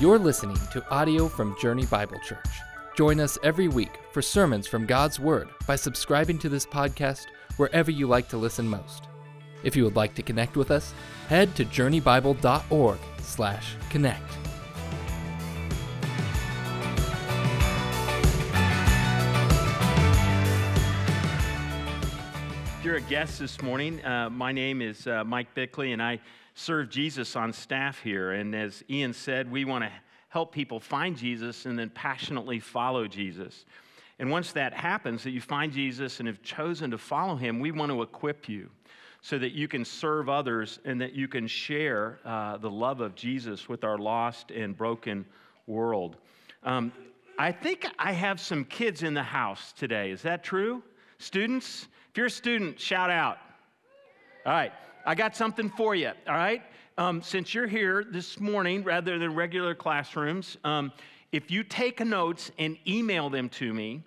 You're listening to audio from Journey Bible Church. Join us every week for sermons from God's Word by subscribing to this podcast wherever you like to listen most. If you would like to connect with us, head to journeybible.org/connect. If you're a guest this morning, uh, my name is uh, Mike Bickley, and I serve Jesus on staff here. And as Ian said, we want to help people find Jesus and then passionately follow Jesus. And once that happens, that you find Jesus and have chosen to follow him, we want to equip you so that you can serve others and that you can share uh, the love of Jesus with our lost and broken world. Um, I think I have some kids in the house today. Is that true? Students? If you're a student, shout out. All right, I got something for you. All right, um, since you're here this morning rather than regular classrooms, um, if you take notes and email them to me,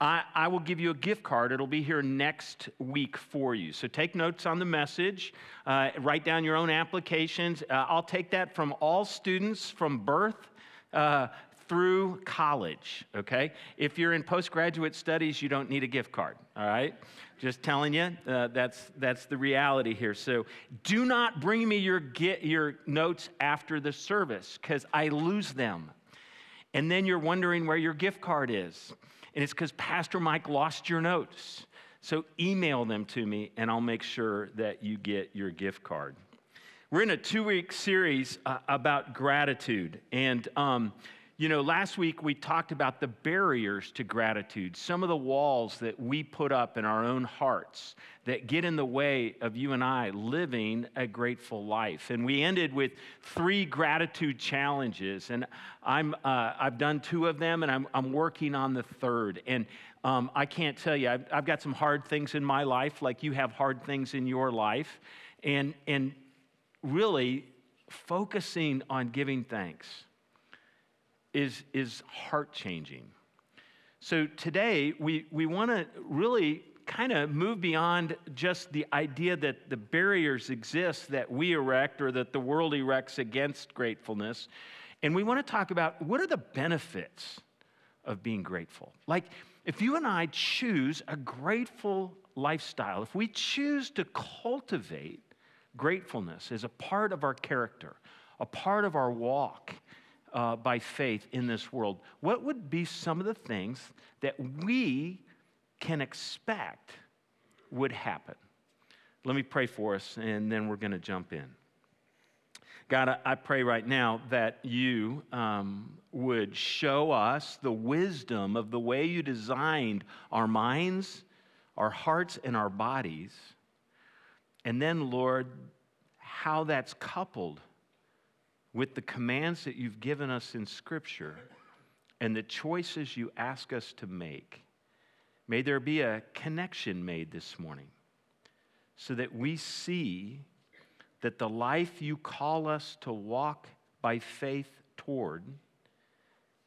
I, I, will give you a gift card. It'll be here next week for you. So take notes on the message, uh, write down your own applications. Uh, I'll take that from all students from birth. Uh, through college, okay? If you're in postgraduate studies, you don't need a gift card, all right? Just telling you, uh, that's, that's the reality here. So do not bring me your, get, your notes after the service because I lose them. And then you're wondering where your gift card is. And it's because Pastor Mike lost your notes. So email them to me and I'll make sure that you get your gift card. We're in a two week series uh, about gratitude. And um, you know, last week we talked about the barriers to gratitude, some of the walls that we put up in our own hearts that get in the way of you and I living a grateful life. And we ended with three gratitude challenges. And I'm, uh, I've done two of them, and I'm, I'm working on the third. And um, I can't tell you, I've, I've got some hard things in my life, like you have hard things in your life. And, and really focusing on giving thanks is, is heart changing. So today, we, we want to really kind of move beyond just the idea that the barriers exist that we erect or that the world erects against gratefulness. And we want to talk about what are the benefits of being grateful. Like, if you and I choose a grateful lifestyle, if we choose to cultivate gratefulness as a part of our character, a part of our walk, uh, by faith in this world, what would be some of the things that we can expect would happen? Let me pray for us, and then we're going to jump in. God, I pray right now that you um, would show us the wisdom of the way you designed our minds, our hearts, and our bodies. And then, Lord, how that's coupled with the commands that you've given us in Scripture and the choices you ask us to make. May there be a connection made this morning so that we see that the life you call us to walk by faith toward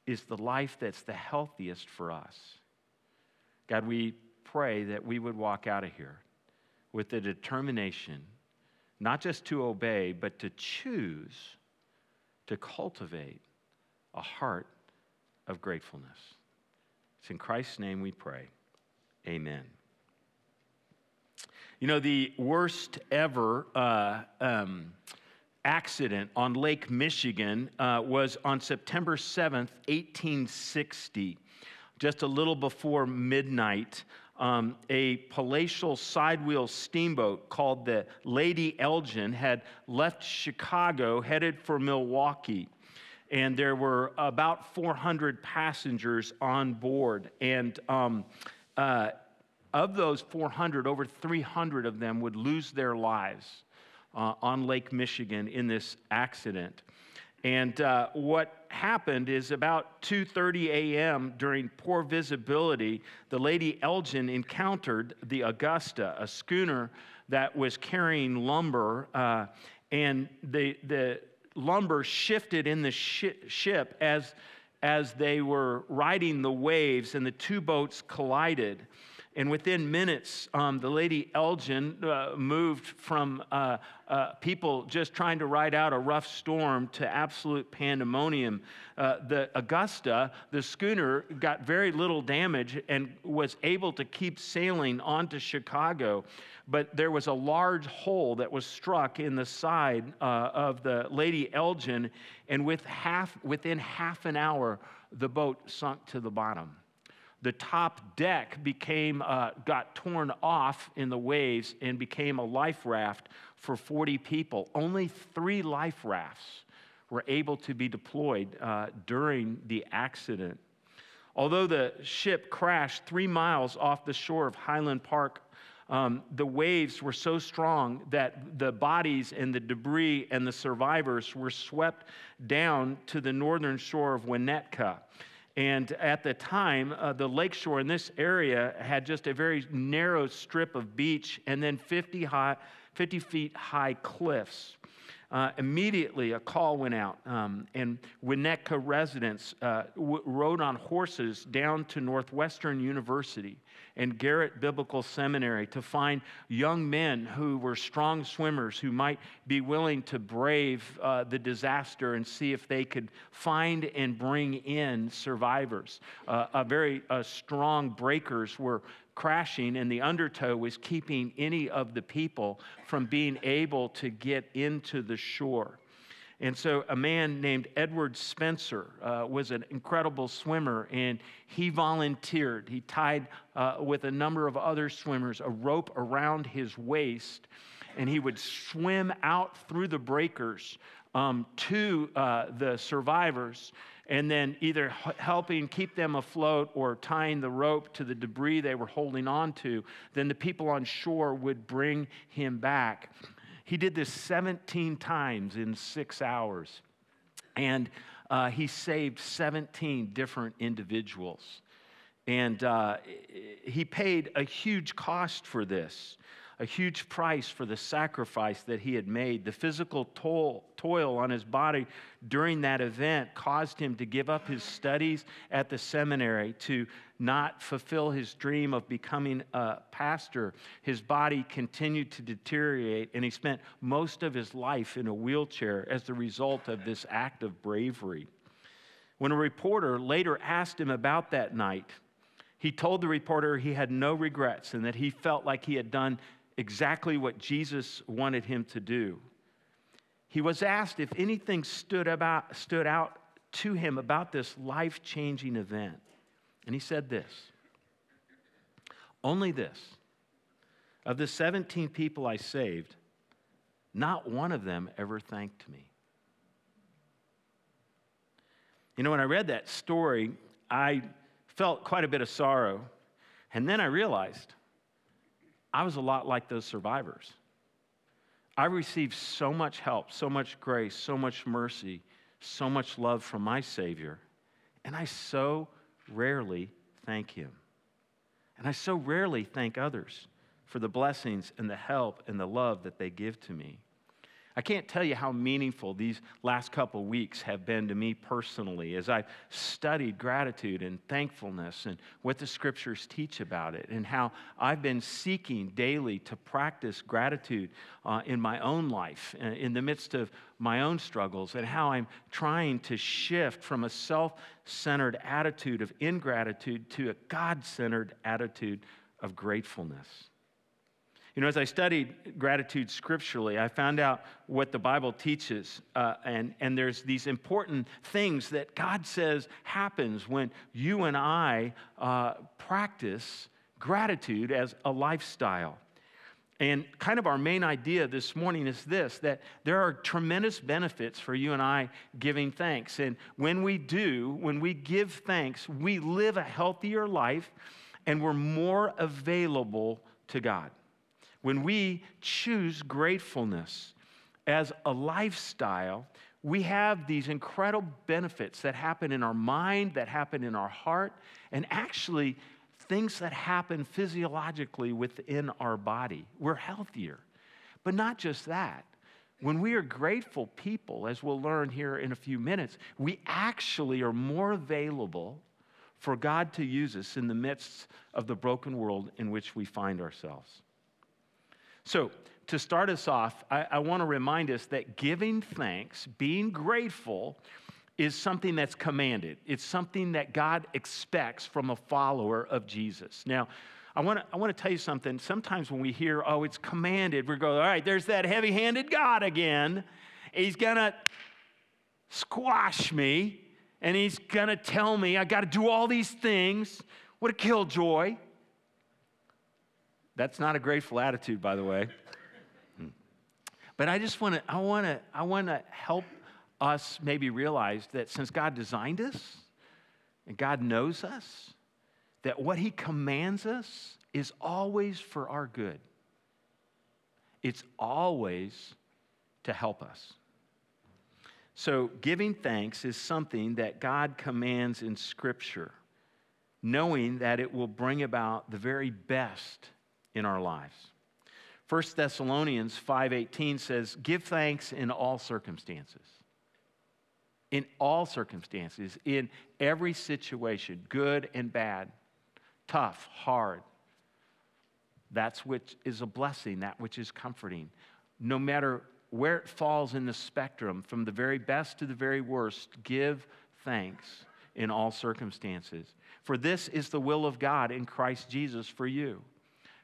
is the life that's the healthiest for us. God, we pray that we would walk out of here with the determination not just to obey, but to choose to cultivate a heart of gratefulness. It's in Christ's name we pray. Amen. You know, the worst ever uh, um, accident on Lake Michigan uh, was on September 7th, 1860, just a little before midnight. Um, a palatial sidewheel steamboat called the Lady Elgin had left Chicago, headed for Milwaukee. And there were about 400 passengers on board. And um, uh, of those 400, over 300 of them would lose their lives uh, on Lake Michigan in this accident. And uh, what happened is about 2:30 a.m. during poor visibility, the Lady Elgin encountered the Augusta, a schooner that was carrying lumber, uh, and the the lumber shifted in the sh- ship as as they were riding the waves, and the two boats collided. And within minutes, um, the lady Elgin uh, moved from uh, uh, people just trying to ride out a rough storm to absolute pandemonium. Uh, the Augusta, the schooner, got very little damage and was able to keep sailing onto Chicago. But there was a large hole that was struck in the side uh, of the Lady Elgin, and with half, within half an hour, the boat sunk to the bottom the top deck became uh, got torn off in the waves and became a life raft for 40 people. Only three life rafts were able to be deployed uh, during the accident. Although the ship crashed three miles off the shore of highland park um, the waves were so strong that the bodies and the debris and the survivors were swept down to the northern shore of winnetka and at the time, uh, the lakeshore in this area had just a very narrow strip of beach and then 50, high, 50 feet high cliffs. Uh, immediately, a call went out, um, and Winnetka residents uh, w- rode on horses down to Northwestern University and Garrett Biblical Seminary to find young men who were strong swimmers who might be willing to brave uh, the disaster and see if they could find and bring in survivors. Uh, a very uh, strong breakers were crashing, and the undertow was keeping any of the people from being able to get into the shore. And so, a man named Edward Spencer uh, was an incredible swimmer, and he volunteered. He tied, uh, with a number of other swimmers, a rope around his waist, and he would swim out through the breakers um, to uh, the survivors, and then either helping keep them afloat or tying the rope to the debris they were holding on to. Then the people on shore would bring him back. He did this 17 times in six hours. And uh, he saved 17 different individuals. And uh, he paid a huge cost for this a huge price for the sacrifice that he had made. The physical toil, toil on his body during that event caused him to give up his studies at the seminary, to not fulfill his dream of becoming a pastor. His body continued to deteriorate, and he spent most of his life in a wheelchair as the result of this act of bravery. When a reporter later asked him about that night, he told the reporter he had no regrets and that he felt like he had done exactly what Jesus wanted him to do. He was asked if anything stood, about, stood out to him about this life changing event. And he said this Only this of the 17 people I saved, not one of them ever thanked me. You know, when I read that story, I felt quite a bit of sorrow. And then I realized I was a lot like those survivors. I received so much help, so much grace, so much mercy, so much love from my Savior, and I so rarely thank Him. And I so rarely thank others for the blessings and the help and the love that they give to me. I can't tell you how meaningful these last couple weeks have been to me personally as I've studied gratitude and thankfulness and what the scriptures teach about it, and how I've been seeking daily to practice gratitude uh, in my own life, uh, in the midst of my own struggles, and how I'm trying to shift from a self centered attitude of ingratitude to a God centered attitude of gratefulness. You know, as I studied gratitude scripturally, I found out what the Bible teaches. Uh, and, and there's these important things that God says happens when you and I uh, practice gratitude as a lifestyle. And kind of our main idea this morning is this that there are tremendous benefits for you and I giving thanks. And when we do, when we give thanks, we live a healthier life and we're more available to God when we choose gratefulness as a lifestyle, we have these incredible benefits that happen in our mind, that happen in our heart, and actually things that happen physiologically within our body. We're healthier. But not just that. When we are grateful people, as we'll learn here in a few minutes, we actually are more available for God to use us in the midst of the broken world in which we find ourselves. So, to start us off, I, I want to remind us that giving thanks, being grateful, is something that's commanded. It's something that God expects from a follower of Jesus. Now, I want to I want to tell you something. Sometimes when we hear, oh, it's commanded, we go, all right, there's that heavy handed God again. He's going to squash me and he's going to tell me I got to do all these things. What a killjoy. That's not a grateful attitude, by the way. But I just want to, I want to, I want to help us maybe realize that since God designed us and God knows us, that what He commands us is always for our good. It's always to help us. So, giving thanks is something that God commands in Scripture, knowing that it will bring about the very best in our lives. 1 Thessalonians 5:18 says, "Give thanks in all circumstances." In all circumstances, in every situation, good and bad, tough, hard. That's which is a blessing, that which is comforting. No matter where it falls in the spectrum, from the very best to the very worst, give thanks in all circumstances. For this is the will of God in Christ Jesus for you.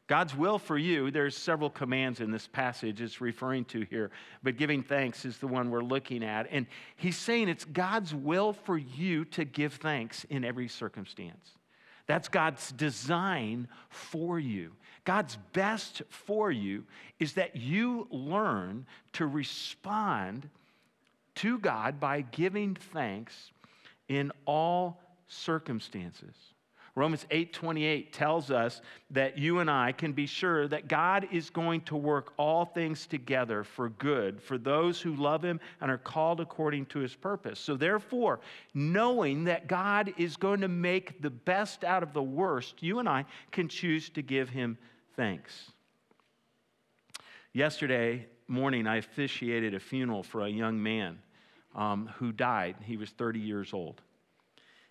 God's will for you, there's several commands in this passage it's referring to here, but giving thanks is the one we're looking at. And he's saying it's God's will for you to give thanks in every circumstance. That's God's design for you. God's best for you is that you learn to respond to God by giving thanks in all circumstances. Romans 8:28 tells us that you and I can be sure that God is going to work all things together for good for those who love him and are called according to his purpose. So therefore, knowing that God is going to make the best out of the worst, you and I can choose to give him thanks. Yesterday morning, I officiated a funeral for a young man um, who died. He was 30 years old.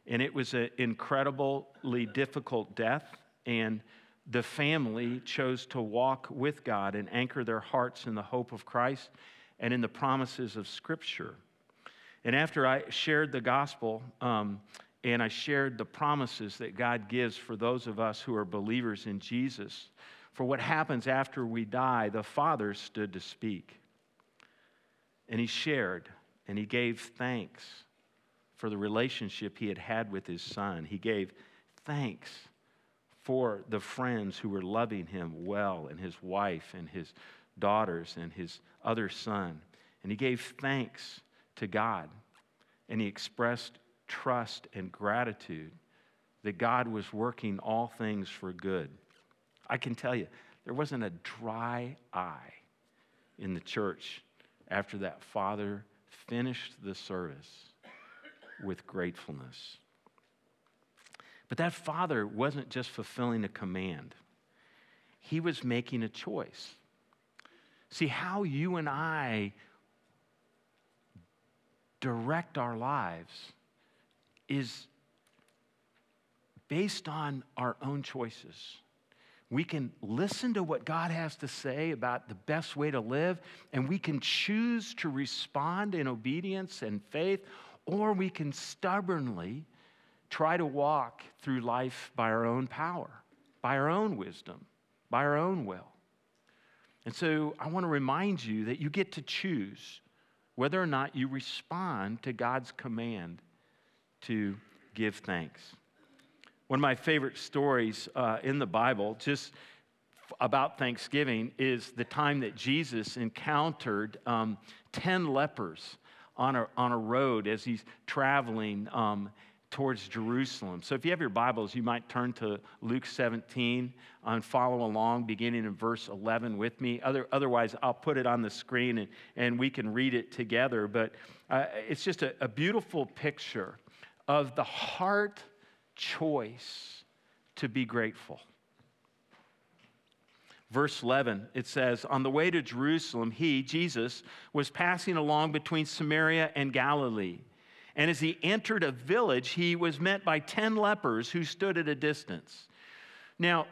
And it was an incredibly difficult death. And the family chose to walk with God and anchor their hearts in the hope of Christ and in the promises of Scripture. And after I shared the gospel um, and I shared the promises that God gives for those of us who are believers in Jesus, for what happens after we die, the Father stood to speak. And he shared and he gave thanks for the relationship he had had with his son. He gave thanks for the friends who were loving him well, and his wife, and his daughters, and his other son. And he gave thanks to God. And he expressed trust and gratitude that God was working all things for good. I can tell you, there wasn't a dry eye in the church after that father finished the service with gratefulness. But that father wasn't just fulfilling a command, he was making a choice. See, how you and I direct our lives is based on our own choices. We can listen to what God has to say about the best way to live, and we can choose to respond in obedience and faith, or we can stubbornly try to walk through life by our own power, by our own wisdom, by our own will. And so I want to remind you that you get to choose whether or not you respond to God's command to give thanks. One of my favorite stories uh, in the Bible, just about Thanksgiving, is the time that Jesus encountered um, 10 lepers on a, on a road as he's traveling um, towards Jerusalem. So if you have your Bibles, you might turn to Luke 17 and follow along, beginning in verse 11 with me. Other, otherwise, I'll put it on the screen and, and we can read it together. But uh, it's just a, a beautiful picture of the heart choice to be grateful. Verse 11, it says, On the way to Jerusalem, he, Jesus, was passing along between Samaria and Galilee. And as he entered a village, he was met by 10 lepers who stood at a distance. Now,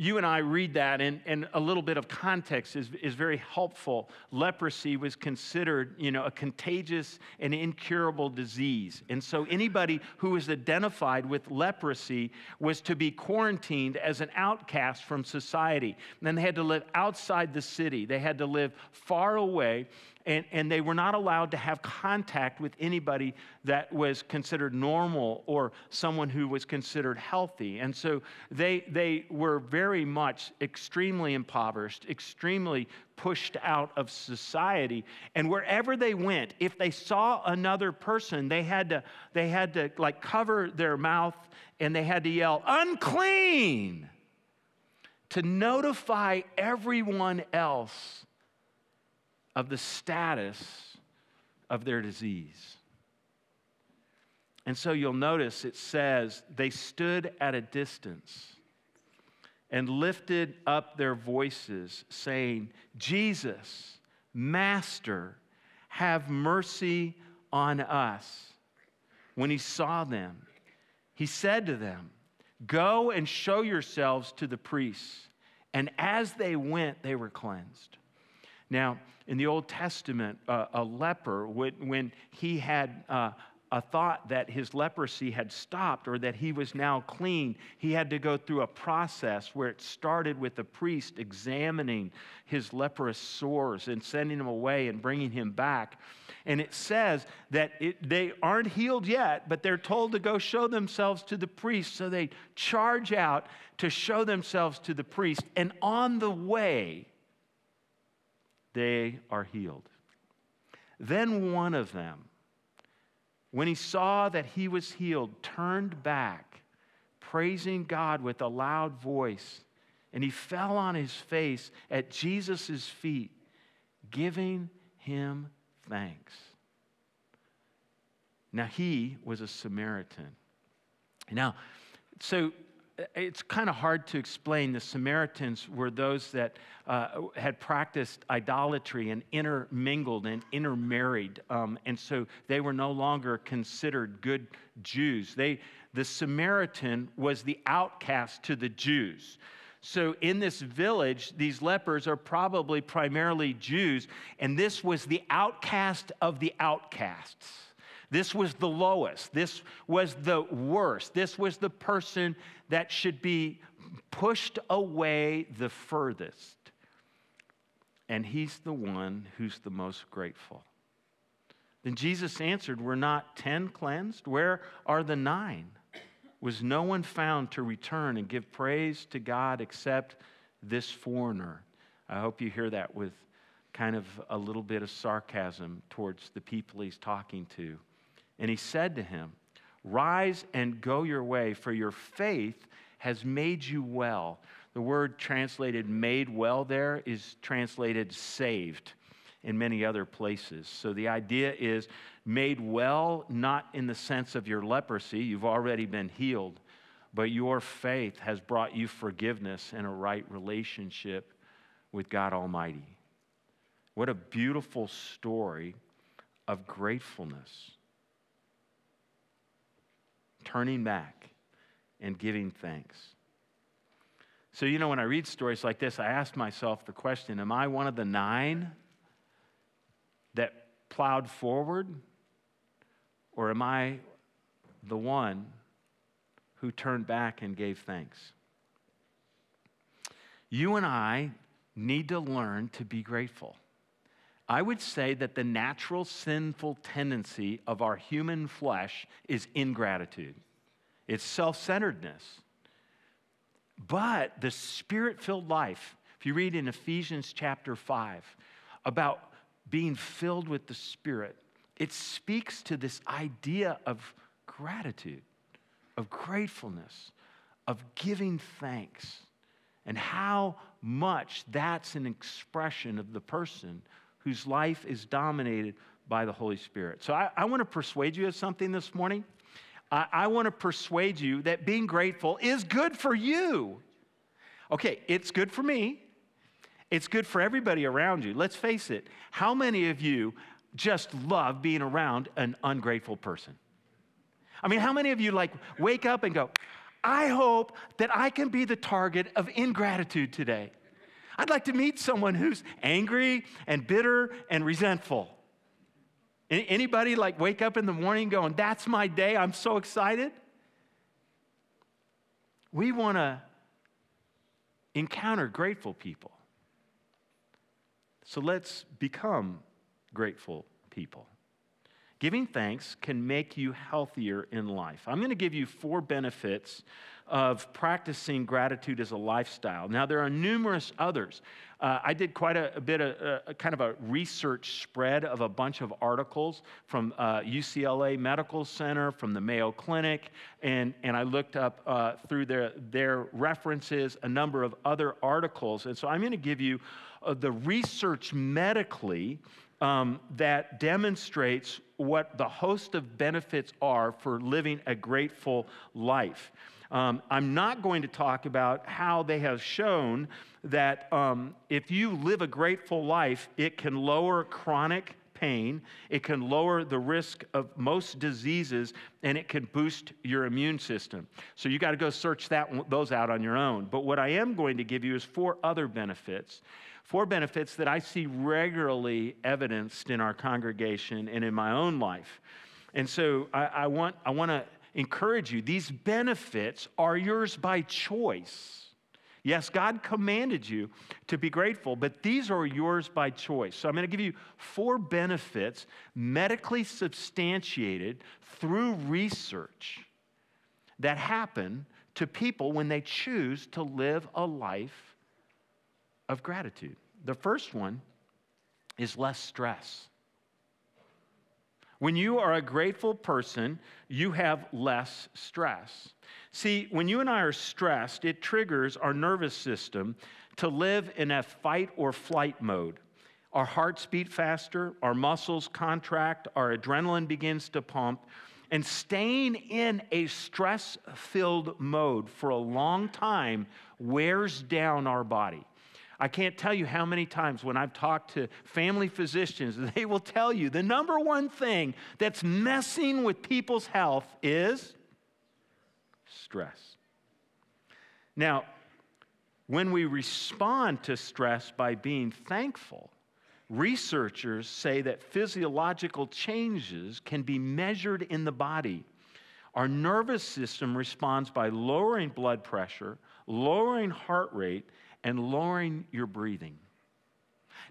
you and I read that, and, and a little bit of context is, is very helpful. Leprosy was considered, you know, a contagious and incurable disease. And so anybody who was identified with leprosy was to be quarantined as an outcast from society. And then they had to live outside the city, they had to live far away and, and they were not allowed to have contact with anybody that was considered normal or someone who was considered healthy. And so they, they were very much extremely impoverished, extremely pushed out of society. And wherever they went, if they saw another person, they had to, they had to like cover their mouth and they had to yell, unclean, to notify everyone else of the status of their disease. And so you'll notice it says, they stood at a distance and lifted up their voices, saying, Jesus, Master, have mercy on us. When he saw them, he said to them, Go and show yourselves to the priests. And as they went, they were cleansed. Now, in the Old Testament, uh, a leper, when, when he had uh, a thought that his leprosy had stopped or that he was now clean, he had to go through a process where it started with the priest examining his leprous sores and sending him away and bringing him back. And it says that it, they aren't healed yet, but they're told to go show themselves to the priest. So they charge out to show themselves to the priest. And on the way, they are healed. Then one of them, when he saw that he was healed, turned back, praising God with a loud voice, and he fell on his face at Jesus' feet, giving him thanks. Now, he was a Samaritan. Now, so it's kind of hard to explain. The Samaritans were those that uh, had practiced idolatry and intermingled and intermarried. Um, and so they were no longer considered good Jews. They, the Samaritan was the outcast to the Jews. So, in this village, these lepers are probably primarily Jews, and this was the outcast of the outcasts. This was the lowest. This was the worst. This was the person that should be pushed away the furthest. And he's the one who's the most grateful. Then Jesus answered, Were not ten cleansed? Where are the nine? Was no one found to return and give praise to God except this foreigner? I hope you hear that with kind of a little bit of sarcasm towards the people he's talking to. And he said to him, Rise and go your way, for your faith has made you well. The word translated made well there is translated saved in many other places. So the idea is made well, not in the sense of your leprosy, you've already been healed, but your faith has brought you forgiveness and a right relationship with God Almighty. What a beautiful story of gratefulness turning back and giving thanks. So, you know, when I read stories like this, I ask myself the question Am I one of the nine that plowed forward? Or am I the one who turned back and gave thanks? You and I need to learn to be grateful. I would say that the natural sinful tendency of our human flesh is ingratitude, it's self centeredness. But the spirit filled life, if you read in Ephesians chapter 5 about being filled with the Spirit, it speaks to this idea of gratitude, of gratefulness, of giving thanks, and how much that's an expression of the person whose life is dominated by the Holy Spirit. So I, I want to persuade you of something this morning. I, I want to persuade you that being grateful is good for you. Okay, it's good for me. It's good for everybody around you. Let's face it. How many of you just love being around an ungrateful person? I mean, how many of you like wake up and go, I hope that I can be the target of ingratitude today? I'd like to meet someone who's angry and bitter and resentful. Anybody like wake up in the morning going, That's my day, I'm so excited? We want to encounter grateful people. So let's become grateful people. Giving thanks can make you healthier in life. I'm going to give you four benefits of practicing gratitude as a lifestyle. Now, there are numerous others. Uh, I did quite a, a bit of a, a, kind of a research spread of a bunch of articles from uh, UCLA Medical Center, from the Mayo Clinic, and, and I looked up uh, through their, their references a number of other articles. And so I'm going to give you uh, the research medically um, that demonstrates what the host of benefits are for living a grateful life. Um, I'm not going to talk about how they have shown that um, if you live a grateful life, it can lower chronic pain, it can lower the risk of most diseases, and it can boost your immune system. So you got to go search that, those out on your own. But what I am going to give you is four other benefits four benefits that I see regularly evidenced in our congregation and in my own life. And so I, I want, I want to encourage you these benefits are yours by choice. Yes, God commanded you to be grateful, but these are yours by choice. So I'm going to give you four benefits medically substantiated through research that happen to people when they choose to live a life of gratitude. The first one is less stress. When you are a grateful person, you have less stress. See, when you and I are stressed, it triggers our nervous system to live in a fight or flight mode. Our hearts beat faster, our muscles contract, our adrenaline begins to pump, and staying in a stress filled mode for a long time wears down our body. I can't tell you how many times when I've talked to family physicians, they will tell you the number one thing that's messing with people's health is stress. Now, when we respond to stress by being thankful, researchers say that physiological changes can be measured in the body. Our nervous system responds by lowering blood pressure, lowering heart rate, and lowering your breathing.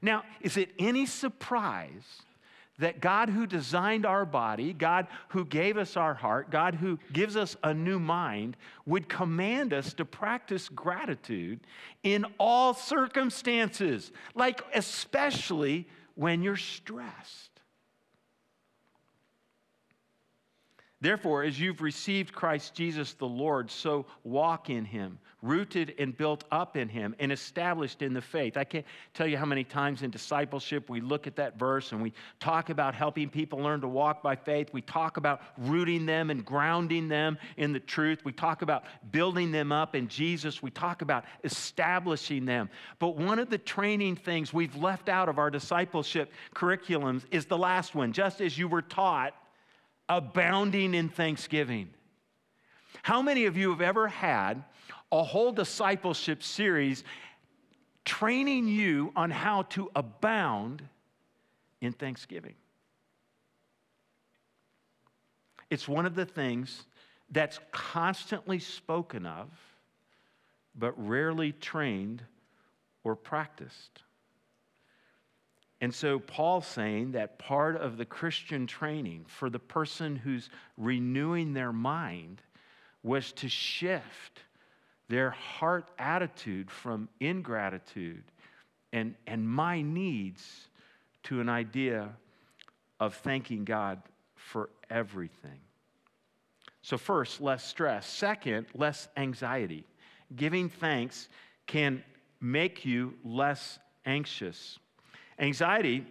Now, is it any surprise that God, who designed our body, God, who gave us our heart, God, who gives us a new mind, would command us to practice gratitude in all circumstances, like especially when you're stressed? Therefore, as you've received Christ Jesus the Lord, so walk in him, rooted and built up in him, and established in the faith. I can't tell you how many times in discipleship we look at that verse and we talk about helping people learn to walk by faith. We talk about rooting them and grounding them in the truth. We talk about building them up in Jesus. We talk about establishing them. But one of the training things we've left out of our discipleship curriculums is the last one just as you were taught abounding in thanksgiving. How many of you have ever had a whole discipleship series training you on how to abound in thanksgiving? It's one of the things that's constantly spoken of, but rarely trained or practiced. And so Paul's saying that part of the Christian training for the person who's renewing their mind was to shift their heart attitude from ingratitude and, and my needs to an idea of thanking God for everything. So, first, less stress. Second, less anxiety. Giving thanks can make you less anxious. Anxiety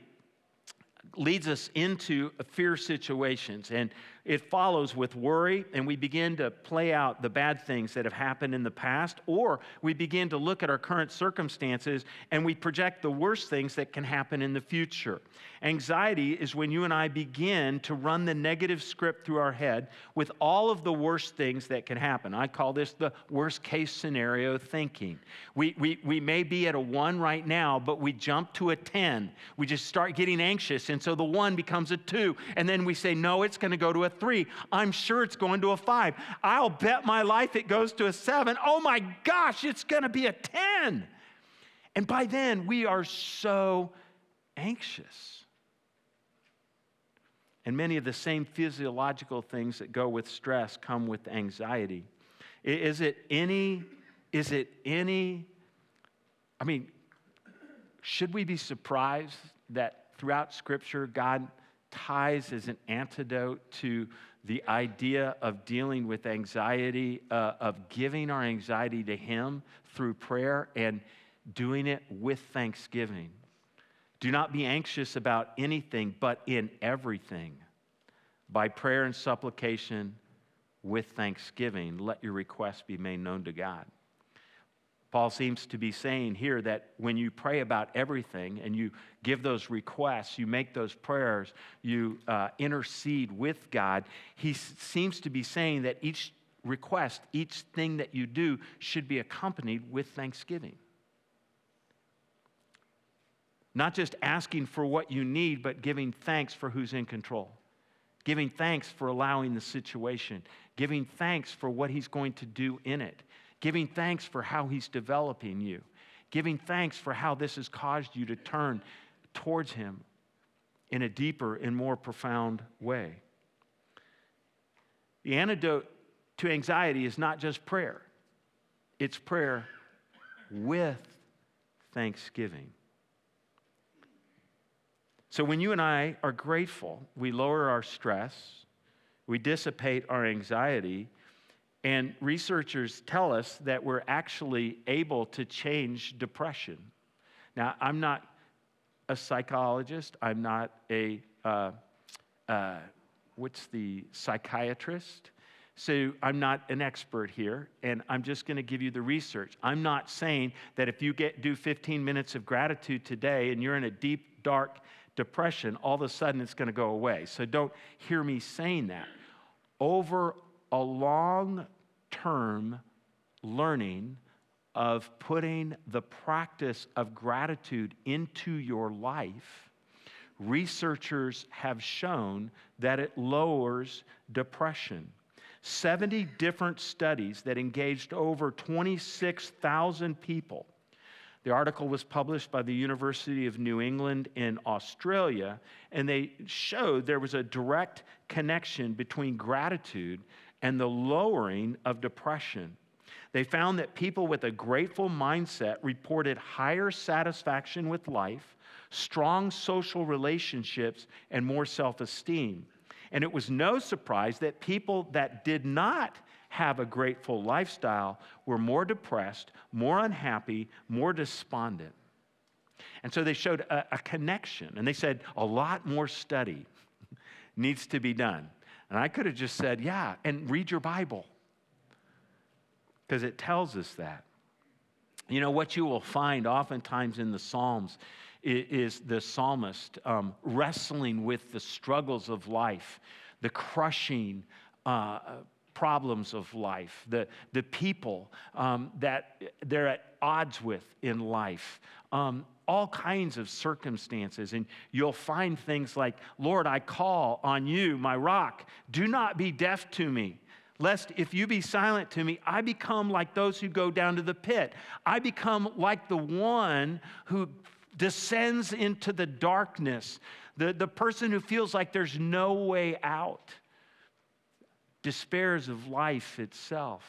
leads us into fear situations. And it follows with worry, and we begin to play out the bad things that have happened in the past, or we begin to look at our current circumstances and we project the worst things that can happen in the future. Anxiety is when you and I begin to run the negative script through our head with all of the worst things that can happen. I call this the worst case scenario thinking. We, we, we may be at a one right now, but we jump to a 10. We just start getting anxious, and so the one becomes a two. And then we say, no, it's going to go to a three. I'm sure it's going to a five. I'll bet my life it goes to a seven. Oh my gosh, it's going to be a 10. And by then, we are so anxious. And many of the same physiological things that go with stress come with anxiety. Is it any, is it any, I mean, should we be surprised that throughout Scripture, God ties as an antidote to the idea of dealing with anxiety, uh, of giving our anxiety to Him through prayer and doing it with thanksgiving? Do not be anxious about anything, but in everything. By prayer and supplication with thanksgiving, let your requests be made known to God. Paul seems to be saying here that when you pray about everything and you give those requests, you make those prayers, you uh, intercede with God, he seems to be saying that each request, each thing that you do, should be accompanied with thanksgiving. Not just asking for what you need, but giving thanks for who's in control. Giving thanks for allowing the situation. Giving thanks for what He's going to do in it. Giving thanks for how He's developing you. Giving thanks for how this has caused you to turn towards Him in a deeper and more profound way. The antidote to anxiety is not just prayer, it's prayer with thanksgiving. So when you and I are grateful, we lower our stress, we dissipate our anxiety, and researchers tell us that we're actually able to change depression. Now, I'm not a psychologist, I'm not a, uh, uh, what's the psychiatrist? So I'm not an expert here, and I'm just going to give you the research. I'm not saying that if you get do 15 minutes of gratitude today and you're in a deep, dark depression, all of a sudden it's going to go away. So don't hear me saying that. Over a long term learning of putting the practice of gratitude into your life, researchers have shown that it lowers depression. 70 different studies that engaged over 26,000 people the article was published by the University of New England in Australia, and they showed there was a direct connection between gratitude and the lowering of depression. They found that people with a grateful mindset reported higher satisfaction with life, strong social relationships, and more self esteem. And it was no surprise that people that did not have a grateful lifestyle were more depressed, more unhappy, more despondent. And so they showed a, a connection, and they said a lot more study needs to be done. And I could have just said, yeah, and read your Bible, because it tells us that. You know, what you will find oftentimes in the Psalms is, the psalmist um, wrestling with the struggles of life, the crushing uh, problems of life, the, the people um, that they're at odds with in life, um, all kinds of circumstances. And you'll find things like, Lord, I call on you, my rock. Do not be deaf to me. Lest if you be silent to me, I become like those who go down to the pit. I become like the one who descends into the darkness, the, the person who feels like there's no way out despairs of life itself.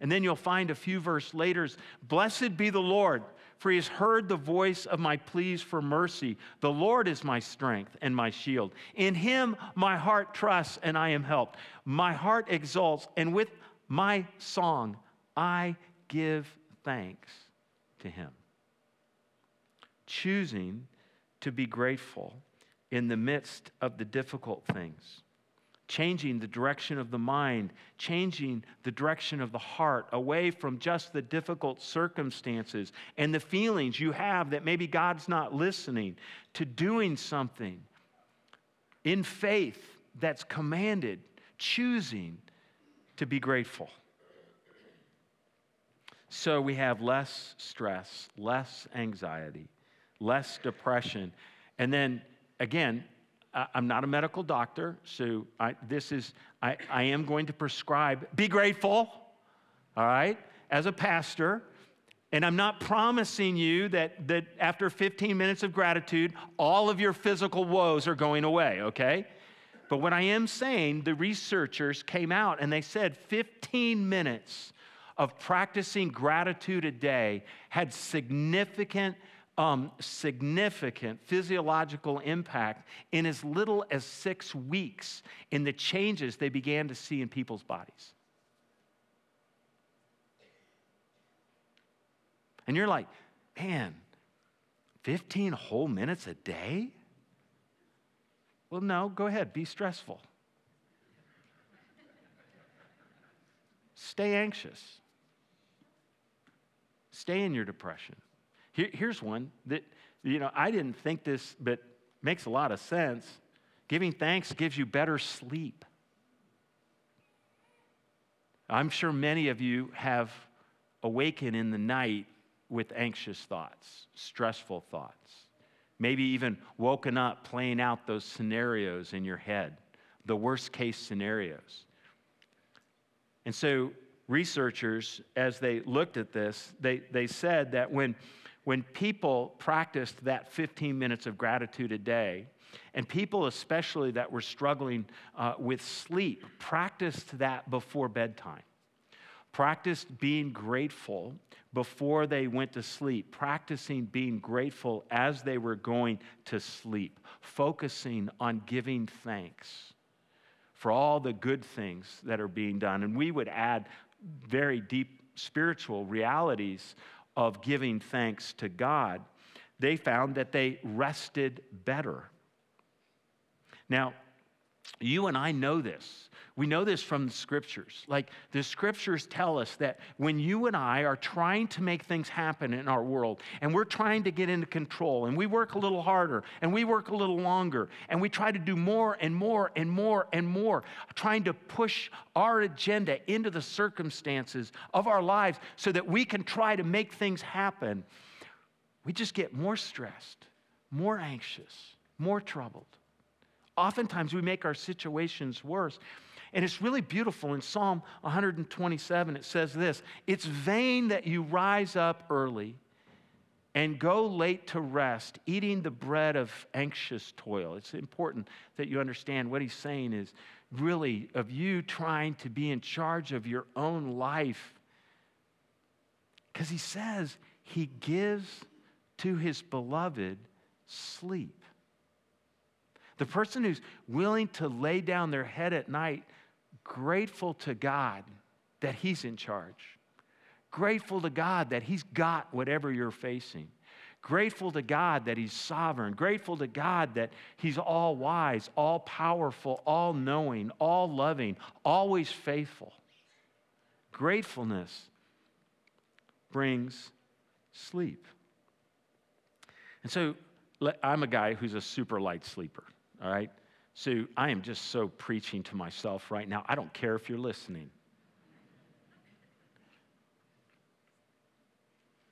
And then you'll find a few verses later, Blessed be the Lord, for he has heard the voice of my pleas for mercy. The Lord is my strength and my shield. In him my heart trusts and I am helped. My heart exults, and with my song I give thanks to him. Choosing to be grateful in the midst of the difficult things changing the direction of the mind, changing the direction of the heart away from just the difficult circumstances and the feelings you have that maybe God's not listening, to doing something in faith that's commanded, choosing to be grateful. So we have less stress, less anxiety, less depression. And then again, I'm not a medical doctor, so I, this is, I, I am going to prescribe be grateful, all right, as a pastor. And I'm not promising you that, that after 15 minutes of gratitude, all of your physical woes are going away, okay? But what I am saying, the researchers came out and they said 15 minutes of practicing gratitude a day had significant um, significant physiological impact in as little as six weeks in the changes they began to see in people's bodies. And you're like, man, 15 whole minutes a day? Well, no, go ahead, be stressful. Stay anxious. Stay in your depression. Here, here's one that, you know, I didn't think this, but makes a lot of sense. Giving thanks gives you better sleep. I'm sure many of you have awakened in the night with anxious thoughts, stressful thoughts. Maybe even woken up playing out those scenarios in your head, the worst case scenarios. And so, researchers, as they looked at this, they, they said that when when people practiced that 15 minutes of gratitude a day, and people, especially that were struggling uh, with sleep, practiced that before bedtime. Practiced being grateful before they went to sleep, practicing being grateful as they were going to sleep, focusing on giving thanks for all the good things that are being done. And we would add very deep spiritual realities of giving thanks to God, they found that they rested better. Now, you and I know this. We know this from the scriptures. Like the scriptures tell us that when you and I are trying to make things happen in our world and we're trying to get into control and we work a little harder and we work a little longer and we try to do more and more and more and more, trying to push our agenda into the circumstances of our lives so that we can try to make things happen, we just get more stressed, more anxious, more troubled. Oftentimes we make our situations worse. And it's really beautiful. In Psalm 127, it says this It's vain that you rise up early and go late to rest, eating the bread of anxious toil. It's important that you understand what he's saying is really of you trying to be in charge of your own life. Because he says he gives to his beloved sleep. The person who's willing to lay down their head at night, grateful to God that He's in charge, grateful to God that He's got whatever you're facing, grateful to God that He's sovereign, grateful to God that He's all wise, all powerful, all knowing, all loving, always faithful. Gratefulness brings sleep. And so I'm a guy who's a super light sleeper all right? So I am just so preaching to myself right now. I don't care if you're listening.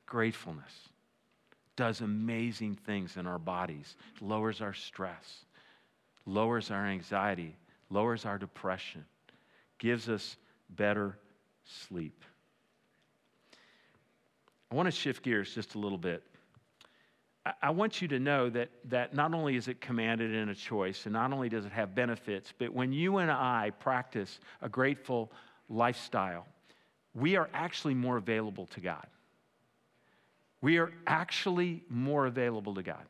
Gratefulness does amazing things in our bodies, lowers our stress, lowers our anxiety, lowers our depression, gives us better sleep. I want to shift gears just a little bit I want you to know that, that not only is it commanded in a choice, and not only does it have benefits, but when you and I practice a grateful lifestyle, we are actually more available to God. We are actually more available to God.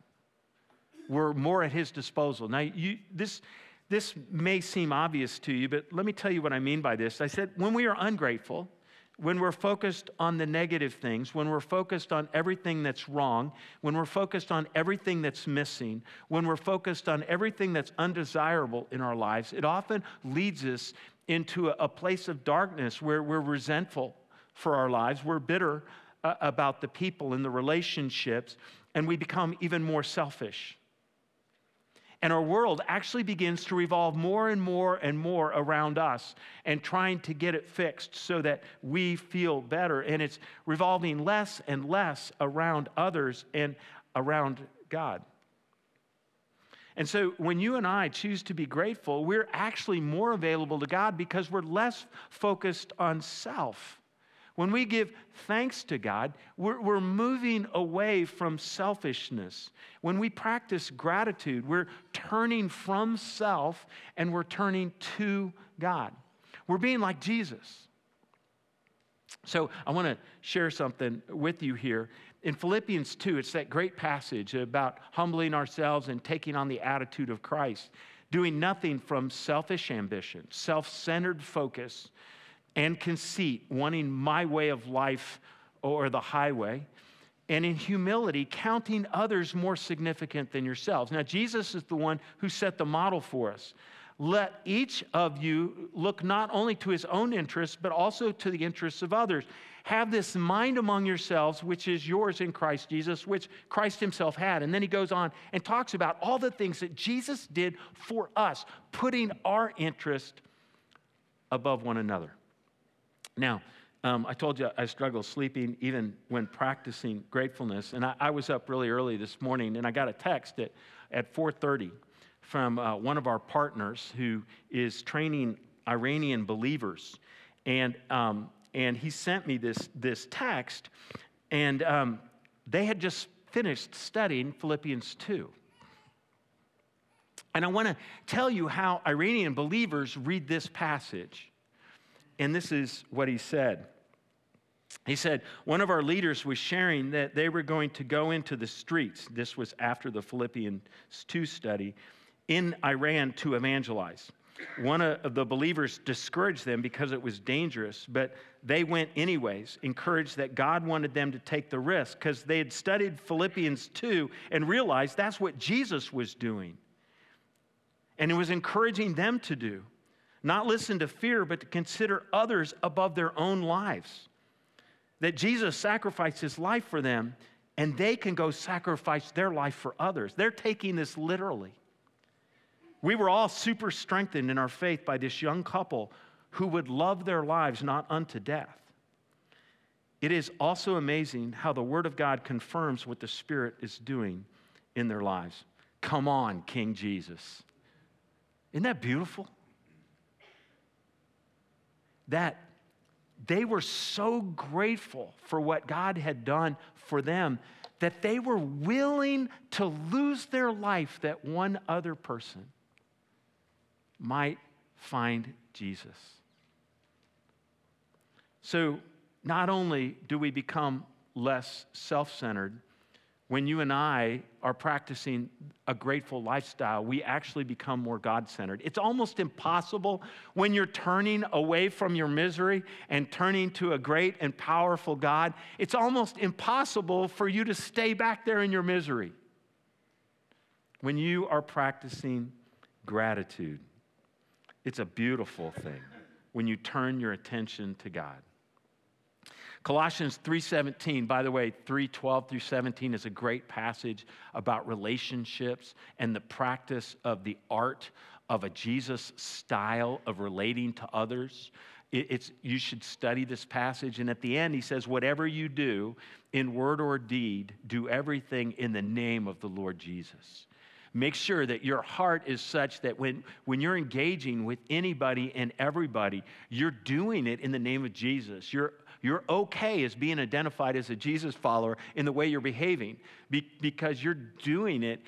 We're more at His disposal. Now, you, this, this may seem obvious to you, but let me tell you what I mean by this. I said, when we are ungrateful, when we're focused on the negative things, when we're focused on everything that's wrong, when we're focused on everything that's missing, when we're focused on everything that's undesirable in our lives, it often leads us into a, place of darkness where we're resentful for our lives, we're bitter uh, about the people and the relationships, and we become even more selfish. And our world actually begins to revolve more and more and more around us and trying to get it fixed so that we feel better. And it's revolving less and less around others and around God. And so when you and I choose to be grateful, we're actually more available to God because we're less focused on self. When we give thanks to God, we're, we're, moving away from selfishness. When we practice gratitude, we're turning from self and we're turning to God. We're being like Jesus. So I want to share something with you here. In Philippians 2, it's that great passage about humbling ourselves and taking on the attitude of Christ, doing nothing from selfish ambition, self centered focus and conceit, wanting my way of life or the highway, and in humility, counting others more significant than yourselves. Now, Jesus is the one who set the model for us. Let each of you look not only to his own interests, but also to the interests of others. Have this mind among yourselves, which is yours in Christ Jesus, which Christ himself had. And then he goes on and talks about all the things that Jesus did for us, putting our interest above one another. Now, um, I told you I struggle sleeping even when practicing gratefulness. And I, I, was up really early this morning and I got a text at, at 4.30 from uh, one of our partners who is training Iranian believers. And, um, and he sent me this, this text and um, they had just finished studying Philippians 2. And I want to tell you how Iranian believers read this passage. And this is what he said. He said, one of our leaders was sharing that they were going to go into the streets. This was after the Philippians 2 study in Iran to evangelize. One of the believers discouraged them because it was dangerous, but they went anyways, encouraged that God wanted them to take the risk because they had studied Philippians 2 and realized that's what Jesus was doing. And it was encouraging them to do not listen to fear, but to consider others above their own lives. That Jesus sacrificed his life for them, and they can go sacrifice their life for others. They're taking this literally. We were all super strengthened in our faith by this young couple who would love their lives not unto death. It is also amazing how the Word of God confirms what the Spirit is doing in their lives. Come on, King Jesus. Isn't that beautiful? That they were so grateful for what God had done for them that they were willing to lose their life that one other person might find Jesus. So, not only do we become less self centered, when you and I are practicing a grateful lifestyle, we actually become more God centered. It's almost impossible when you're turning away from your misery and turning to a great and powerful God, it's almost impossible for you to stay back there in your misery. When you are practicing gratitude, it's a beautiful thing when you turn your attention to God. Colossians 3:17, by the way, 3:12 through 17 is a great passage about relationships and the practice of the art of a Jesus style of relating to others. It's, you should study this passage. And at the end, he says, Whatever you do in word or deed, do everything in the name of the Lord Jesus. Make sure that your heart is such that when, when you're engaging with anybody and everybody, you're doing it in the name of Jesus. You're you're okay as being identified as a Jesus follower in the way you're behaving because you're doing it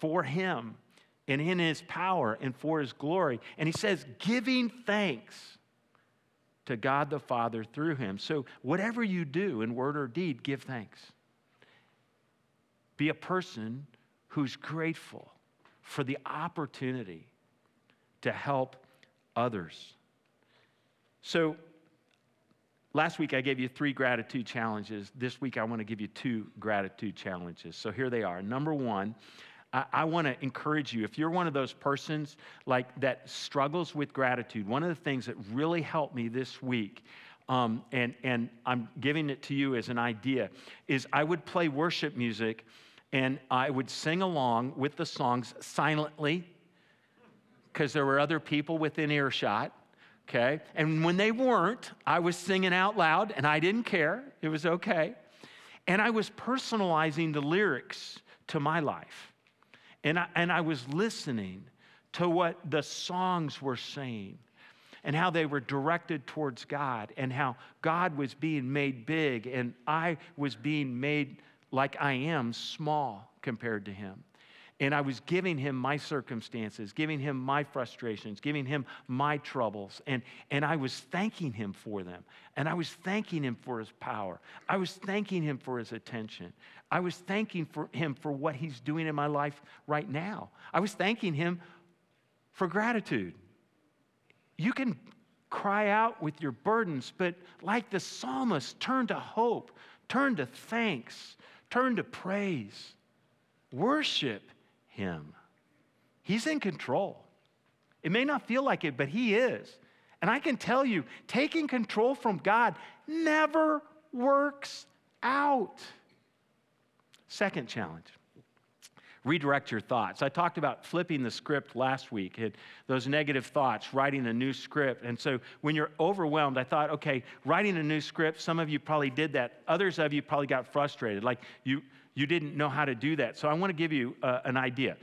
for Him and in His power and for His glory. And He says, giving thanks to God the Father through Him. So, whatever you do in word or deed, give thanks. Be a person who's grateful for the opportunity to help others. So, last week I gave you three gratitude challenges. This week I want to give you two gratitude challenges. So here they are. Number one, I, I want to encourage you. If you're one of those persons like that struggles with gratitude, one of the things that really helped me this week um, and, and I'm giving it to you as an idea, is I would play worship music and I would sing along with the songs silently because there were other people within earshot. Okay. And when they weren't, I was singing out loud and I didn't care. It was okay. And I was personalizing the lyrics to my life. And I, and I was listening to what the songs were saying and how they were directed towards God and how God was being made big and I was being made like I am small compared to Him. And I was giving him my circumstances, giving him my frustrations, giving him my troubles. And, and I was thanking him for them. And I was thanking him for his power. I was thanking him for his attention. I was thanking for him for what he's doing in my life right now. I was thanking him for gratitude. You can cry out with your burdens, but like the psalmist, turn to hope, turn to thanks, turn to praise, worship him. He's in control. It may not feel like it, but He is. And I can tell you, taking control from God never works out. Second challenge redirect your thoughts. I talked about flipping the script last week, those negative thoughts, writing a new script. And so when you're overwhelmed, I thought, okay, writing a new script, some of you probably did that. Others of you probably got frustrated, like you, you didn't know how to do that. So I want to give you uh, an idea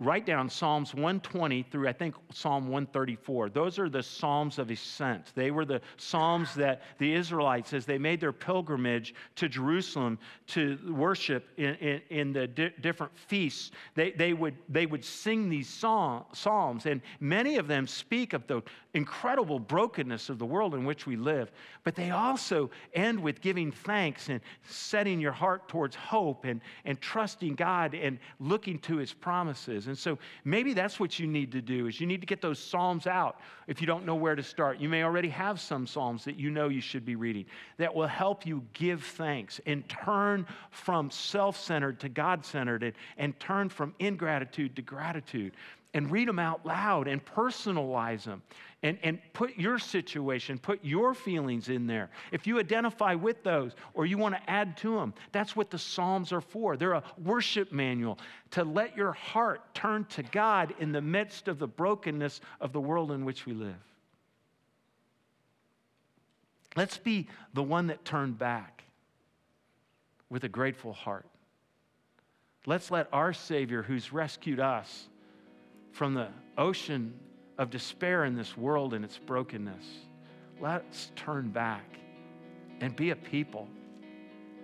write down Psalms 120 through, I think, Psalm 134. Those are the Psalms of ascent. They were the Psalms that the Israelites, as they made their pilgrimage to Jerusalem to worship in, in, in the di- different feasts, they, they, would, they would sing these song, Psalms. And many of them speak of the incredible brokenness of the world in which we live. But they also end with giving thanks and setting your heart towards hope and, and trusting God and looking to his promises. And so maybe that's what you need to do is you need to get those psalms out if you don't know where to start. You may already have some psalms that you know you should be reading that will help you give thanks and turn from self-centered to God-centered and, and turn from ingratitude to gratitude and read them out loud and personalize them and, and put your situation, put your feelings in there. If you identify with those or you want to add to them, that's what the Psalms are for. They're a worship manual to let your heart turn to God in the midst of the brokenness of the world in which we live. Let's be the one that turned back with a grateful heart. Let's let our Savior, who's rescued us from the ocean of despair in this world and its brokenness, let's turn back and be a people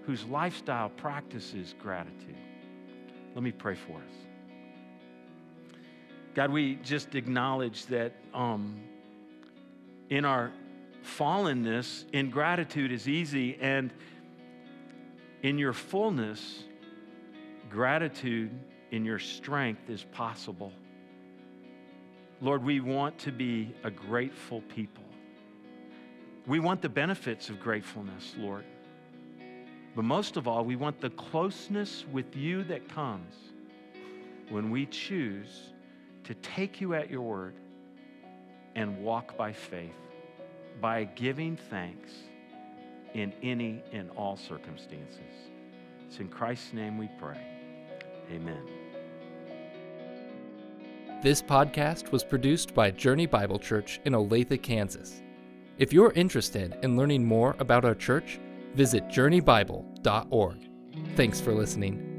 whose lifestyle practices gratitude. Let me pray for us. God, we just acknowledge that um, in our fallenness, ingratitude is easy, and in your fullness, gratitude in your strength is possible. Lord, we want to be a grateful people. We want the benefits of gratefulness, Lord. But most of all, we want the closeness with you that comes when we choose to take you at your word and walk by faith, by giving thanks in any and all circumstances. It's in Christ's name we pray. Amen. This podcast was produced by Journey Bible Church in Olathe, Kansas. If you're interested in learning more about our church, visit journeybible.org. Thanks for listening.